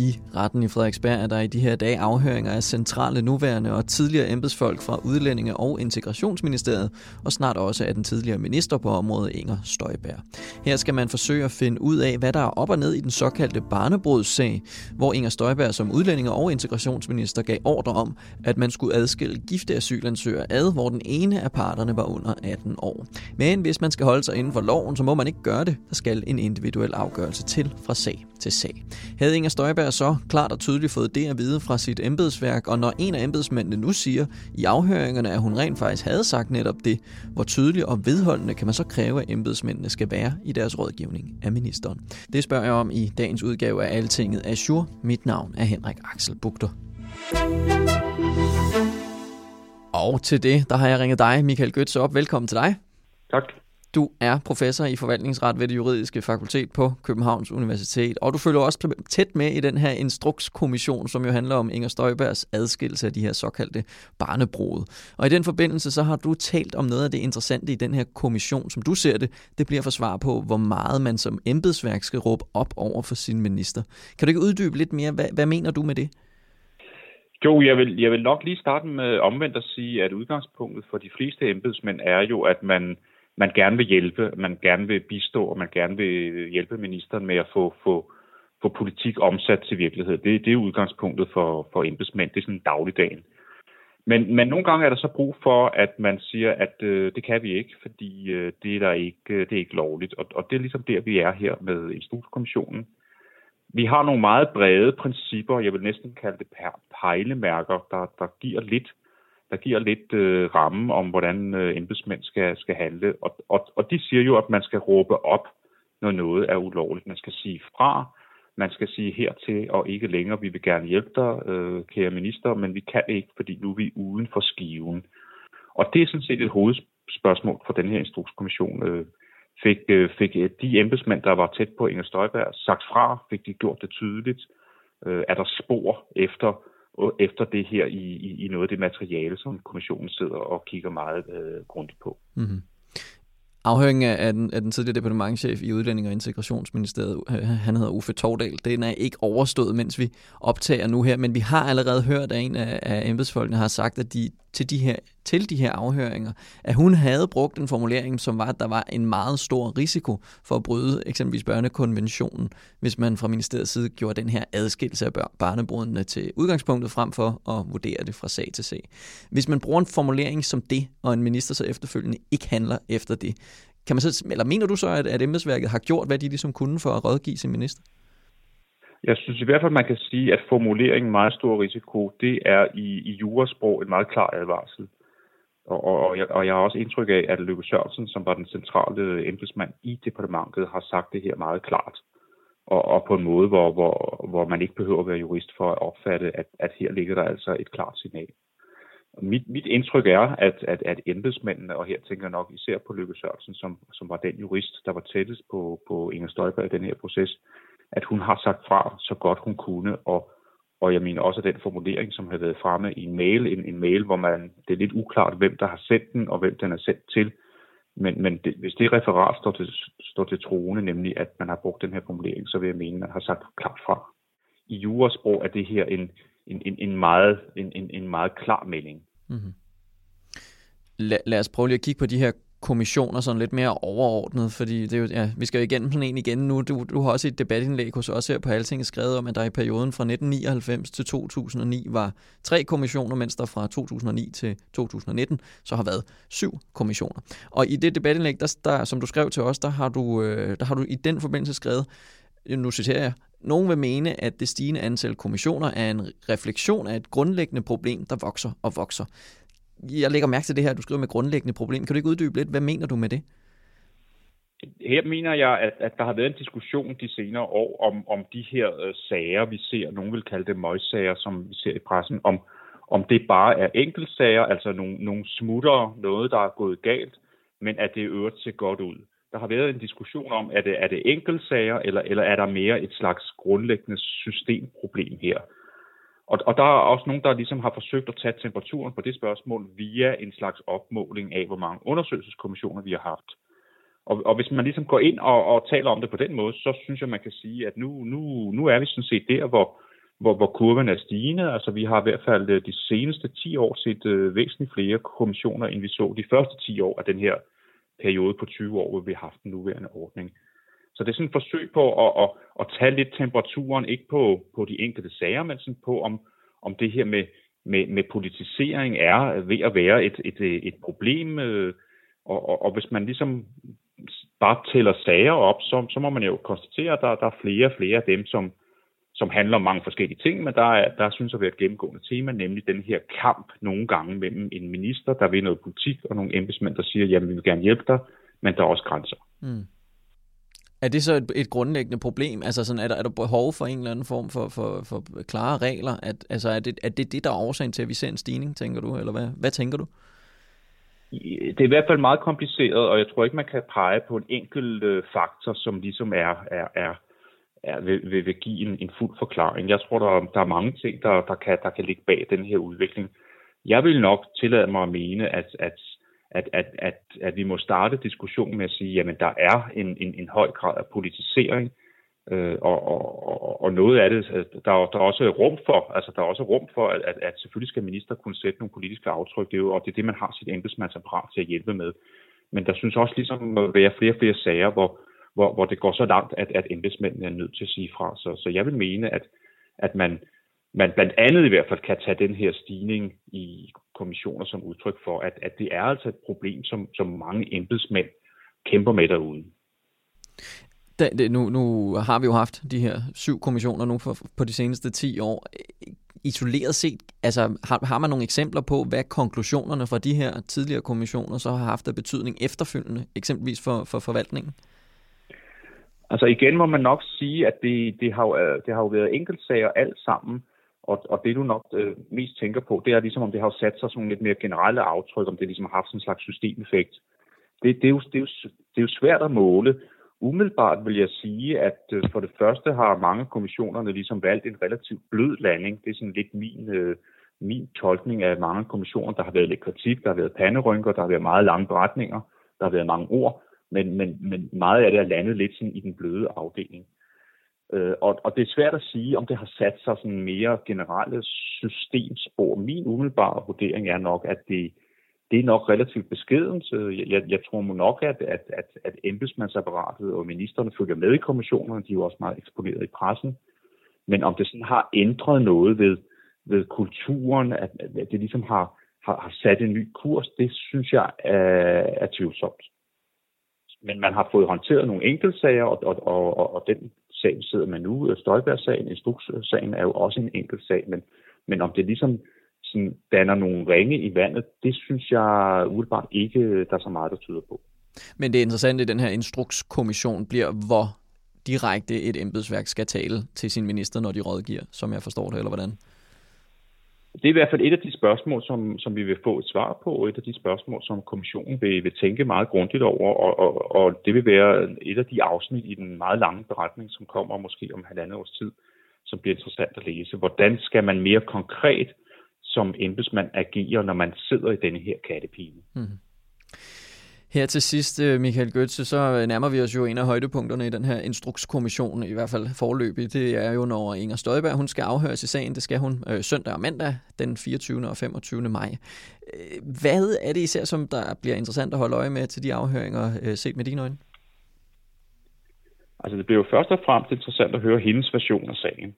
I retten i Frederiksberg er der i de her dage afhøringer af centrale nuværende og tidligere embedsfolk fra Udlændinge- og Integrationsministeriet, og snart også af den tidligere minister på området Inger Støjberg. Her skal man forsøge at finde ud af, hvad der er op og ned i den såkaldte barnebrudssag, hvor Inger Støjberg som Udlændinge- og Integrationsminister gav ordre om, at man skulle adskille gifte asylansøgere ad, hvor den ene af parterne var under 18 år. Men hvis man skal holde sig inden for loven, så må man ikke gøre det. Der skal en individuel afgørelse til fra sag til sag. Havde Inger Støjberg så klart og tydeligt fået det at vide fra sit embedsværk, og når en af embedsmændene nu siger i afhøringerne, at hun rent faktisk havde sagt netop det, hvor tydeligt og vedholdende kan man så kræve, at embedsmændene skal være i deres rådgivning af ministeren? Det spørger jeg om i dagens udgave af Altinget Azure. Mit navn er Henrik Axel Bugter. Og til det, der har jeg ringet dig, Michael Götze, op. Velkommen til dig. Tak. Du er professor i forvaltningsret ved det juridiske fakultet på Københavns Universitet, og du følger også tæt med i den her instrukskommission, som jo handler om Inger Støjbergs adskillelse af de her såkaldte barnebrud. Og i den forbindelse så har du talt om noget af det interessante i den her kommission, som du ser det. Det bliver for svar på, hvor meget man som embedsværk skal råbe op over for sin minister. Kan du ikke uddybe lidt mere? Hvad, hvad mener du med det? Jo, jeg vil, jeg vil nok lige starte med omvendt at sige, at udgangspunktet for de fleste embedsmænd er jo, at man man gerne vil hjælpe, man gerne vil bistå, og man gerne vil hjælpe ministeren med at få, få, få politik omsat til virkelighed. Det, det er udgangspunktet for, for embedsmænd. Det er sådan dagligdagen. Men, men nogle gange er der så brug for, at man siger, at øh, det kan vi ikke, fordi øh, det, er der ikke, øh, det er ikke lovligt. Og, og det er ligesom der, vi er her med Instrukskommissionen. Vi har nogle meget brede principper, jeg vil næsten kalde det pejlemærker, der, der giver lidt der giver lidt øh, ramme om, hvordan øh, embedsmænd skal, skal handle. Og, og, og de siger jo, at man skal råbe op, når noget er ulovligt. Man skal sige fra, man skal sige hertil og ikke længere, vi vil gerne hjælpe dig, øh, kære minister, men vi kan ikke, fordi nu er vi uden for skiven. Og det er sådan set et hovedspørgsmål for den her instrukskommission. Øh, fik, øh, fik øh, de embedsmænd, der var tæt på Inger Støjberg, sagt fra, fik de gjort det tydeligt? Øh, er der spor efter efter det her i, i, i noget af det materiale, som kommissionen sidder og kigger meget øh, grundigt på. Mm-hmm. Afhøringen af den, af den tidligere departementchef i Udlænding- og Integrationsministeriet, øh, han hedder Uffe Tordal, den er ikke overstået, mens vi optager nu her, men vi har allerede hørt, at en af, af embedsfolkene har sagt, at de til de her, til de her afhøringer, at hun havde brugt en formulering, som var, at der var en meget stor risiko for at bryde eksempelvis børnekonventionen, hvis man fra ministeriets side gjorde den her adskillelse af barnebrudene til udgangspunktet frem for at vurdere det fra sag til sag. Hvis man bruger en formulering som det, og en minister så efterfølgende ikke handler efter det, kan man så, eller mener du så, at, at embedsværket har gjort, hvad de ligesom kunne for at rådgive sin minister? Jeg synes i hvert fald, man kan sige, at formuleringen meget stor risiko, det er i, i jurasprog en meget klar advarsel. Og, og, og, jeg, og jeg har også indtryk af, at Løkke Sørensen, som var den centrale embedsmand i departementet, har sagt det her meget klart. Og, og på en måde, hvor, hvor, hvor man ikke behøver at være jurist for at opfatte, at, at her ligger der altså et klart signal. Mit, mit indtryk er, at, at, at embedsmændene, og her tænker jeg nok især på Løkke Sørensen, som, som var den jurist, der var tættest på, på Inger Støjberg i den her proces, at hun har sagt fra så godt hun kunne, og, og jeg mener også, at den formulering, som har været fremme i en mail, en, en mail, hvor man, det er lidt uklart, hvem der har sendt den, og hvem den er sendt til, men, men det, hvis det referat står til, står til troende, nemlig at man har brugt den her formulering, så vil jeg mene, at man har sagt klart fra. I jurasprog er det her en, en, en, en, meget, en, en, en meget klar melding. Mm-hmm. Lad, lad os prøve lige at kigge på de her kommissioner sådan lidt mere overordnet, fordi det er jo, ja, vi skal jo igennem sådan en igen nu. Du, du har også et debatindlæg hos os her på Altinget skrevet om, at der i perioden fra 1999 til 2009 var tre kommissioner, mens der fra 2009 til 2019 så har været syv kommissioner. Og i det debatindlæg, der, der, som du skrev til os, der har du, øh, der har du i den forbindelse skrevet, nu citerer jeg, nogen vil mene, at det stigende antal kommissioner er en refleksion af et grundlæggende problem, der vokser og vokser. jeg lægger mærke til det her, du skriver med grundlæggende problem. Kan du ikke uddybe lidt? Hvad mener du med det? Her mener jeg, at, at der har været en diskussion de senere år om, om de her øh, sager, vi ser, nogen vil kalde det møgssager, som vi ser i pressen, om, om det bare er enkeltsager, altså nogle, nogle smutter, noget, der er gået galt, men at det øvrigt ser godt ud. Der har været en diskussion om, er det, er det enkeltsager, eller, eller er der mere et slags grundlæggende systemproblem her? Og, og der er også nogen, der ligesom har forsøgt at tage temperaturen på det spørgsmål via en slags opmåling af, hvor mange undersøgelseskommissioner vi har haft. Og, og hvis man ligesom går ind og, og taler om det på den måde, så synes jeg, man kan sige, at nu, nu, nu er vi sådan set der, hvor, hvor, hvor kurven er stigende. Altså vi har i hvert fald øh, de seneste 10 år set øh, væsentligt flere kommissioner, end vi så de første 10 år af den her periode på 20 år, hvor vi har haft den nuværende ordning. Så det er sådan et forsøg på at, at, at tage lidt temperaturen, ikke på, på de enkelte sager, men sådan på, om, om det her med, med, med politisering er ved at være et, et, et problem. Øh, og, og, og hvis man ligesom bare tæller sager op, så, så må man jo konstatere, at der, der er flere og flere af dem, som, som handler om mange forskellige ting, men der, er, der synes at være et gennemgående tema, nemlig den her kamp nogle gange mellem en minister, der vil noget politik, og nogle embedsmænd, der siger, jamen vi vil gerne hjælpe dig, men der er også grænser. Mm. Er det så et, et grundlæggende problem? Altså sådan, er, der, er der behov for en eller anden form for, for, for klare regler? At, altså er det, er det det, der er årsagen til, at vi ser en stigning, tænker du? Eller hvad, hvad tænker du? Det er i hvert fald meget kompliceret, og jeg tror ikke, man kan pege på en enkelt øh, faktor, som ligesom er, er, er, ja, vil, vil, vil give en, en fuld forklaring. Jeg tror, der, der er mange ting, der, der, kan, der kan ligge bag den her udvikling. Jeg vil nok tillade mig at mene, at, at at, at, at, at vi må starte diskussionen med at sige, jamen der er en, en, en høj grad af politisering, øh, og, og, og noget af det, der, der er også rum for, altså der er også rum for, at, at, at selvfølgelig skal minister kunne sætte nogle politiske aftryk, det er jo, og det er det, man har sit embedsmandsapparat til at hjælpe med. Men der synes også ligesom at være flere og flere sager, hvor, hvor, hvor det går så langt, at, at embedsmændene er nødt til at sige fra. Så, så jeg vil mene, at, at man, man blandt andet i hvert fald kan tage den her stigning i kommissioner som udtryk for, at, at det er altså et problem, som, som mange embedsmænd kæmper med derude. Da, det, nu, nu har vi jo haft de her syv kommissioner nu for, på de seneste 10 år. Isoleret set, altså har, har man nogle eksempler på, hvad konklusionerne fra de her tidligere kommissioner så har haft af betydning efterfølgende, eksempelvis for, for forvaltningen? Altså igen må man nok sige, at det, det, har, jo, øh, det har jo været enkeltsager alt sammen, og, og det du nok øh, mest tænker på, det er ligesom, om det har sat sig sådan lidt mere generelle aftryk, om det ligesom har haft sådan en slags systemeffekt. Det, det, er, jo, det, er, jo, det er jo svært at måle. Umiddelbart vil jeg sige, at øh, for det første har mange kommissionerne ligesom valgt en relativt blød landing. Det er sådan lidt min, øh, min tolkning af mange kommissioner. Der har været lidt kritik, der har været panderynker, der har været meget lange beretninger, der har været mange ord, men, men, men meget af det er landet lidt sådan i den bløde afdeling. Øh, og, og det er svært at sige, om det har sat sig sådan mere generelle systemspor. Min umiddelbare vurdering er nok, at det, det er nok relativt beskedent. Øh, jeg, jeg tror nok, at, at, at, at embedsmandsapparatet og ministerne følger med i kommissionerne. De er jo også meget eksponeret i pressen. Men om det sådan har ændret noget ved, ved kulturen, at, at det ligesom har, har, har sat en ny kurs, det synes jeg er, er tvivlsomt. Men man har fået håndteret nogle enkeltsager, og, og, og, og den sag, vi sidder med nu, Støjberg-sagen, instrukssagen er jo også en enkelt sag, men, men om det ligesom sådan danner nogle ringe i vandet, det synes jeg umiddelbart ikke, der er så meget, der tyder på. Men det interessante i den her instrukskommission bliver, hvor direkte et embedsværk skal tale til sin minister, når de rådgiver, som jeg forstår det, eller hvordan? Det er i hvert fald et af de spørgsmål, som, som vi vil få et svar på, og et af de spørgsmål, som kommissionen vil, vil tænke meget grundigt over, og, og, og det vil være et af de afsnit i den meget lange beretning, som kommer måske om halvandet års tid, som bliver interessant at læse. Hvordan skal man mere konkret som embedsmand agere, når man sidder i denne her kattepine? Mm. Her til sidst, øh, Michael Götze, så nærmer vi os jo en af højdepunkterne i den her instrukskommission, i hvert fald forløbig. Det er jo, når Inger Støjberg hun skal afhøres i sagen. Det skal hun øh, søndag og mandag, den 24. og 25. maj. Øh, hvad er det især, som der bliver interessant at holde øje med til de afhøringer, øh, set med dine øjne? Altså, det bliver jo først og fremmest interessant at høre hendes version af sagen.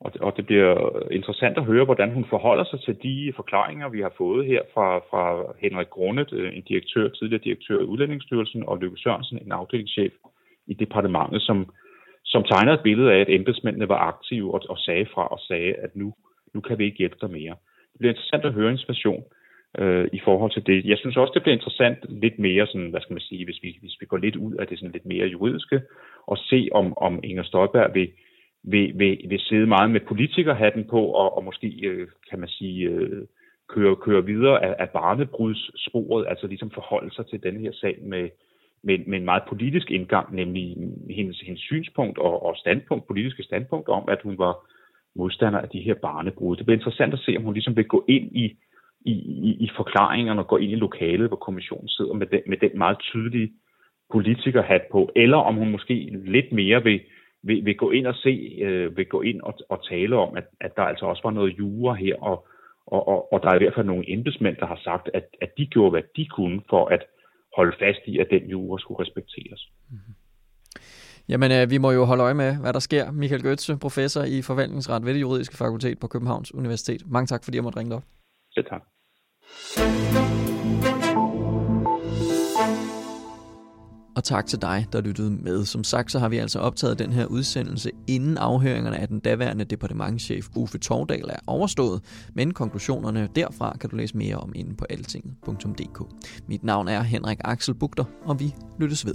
Og og det bliver interessant at høre, hvordan hun forholder sig til de forklaringer, vi har fået her fra, fra Henrik Grundet, øh, en direktør, tidligere direktør i Udlændingsstyrelsen, og Løkke Sørensen, en afdelingschef i departementet, som, som tegner et billede af, at embedsmændene var aktive og, og sagde fra og sagde, at nu, nu kan vi ikke hjælpe dig mere. Det bliver interessant at høre en version. øh, i forhold til det. Jeg synes også, det bliver interessant lidt mere, sådan, hvad skal man sige, hvis vi, hvis vi går lidt ud af det sådan lidt mere juridiske, og se om, om Inger Støjberg vil, vil, vil, vil sidde meget med politikerhatten på, og, og måske, øh, kan man sige, øh, køre, køre videre af, af barnebrudssporet, altså ligesom forholde sig til den her sag med, med, med en meget politisk indgang, nemlig hendes, hendes synspunkt og, og standpunkt, politiske standpunkt om, at hun var modstander af de her barnebrud. Det bliver interessant at se, om hun ligesom vil gå ind i, i, i, i forklaringerne og gå ind i lokalet, hvor kommissionen sidder med den, med den meget tydelige politikerhat på, eller om hun måske lidt mere vil, vil, vil gå ind og se, øh, vil gå ind og, og tale om, at, at der altså også var noget jura her, og, og, og, og der er i hvert fald nogle embedsmænd, der har sagt, at, at de gjorde, hvad de kunne for at holde fast i, at den jura skulle respekteres. Mm-hmm. Jamen, øh, vi må jo holde øje med, hvad der sker. Michael Götze, professor i forvaltningsret ved det juridiske fakultet på Københavns Universitet. Mange tak, fordi jeg måtte ringe op. Selv tak. Og tak til dig, der lyttede med. Som sagt, så har vi altså optaget den her udsendelse, inden afhøringerne af den daværende departementschef Uffe Tordal er overstået. Men konklusionerne derfra kan du læse mere om inde på altinget.dk. Mit navn er Henrik Axel Bugter, og vi lyttes ved.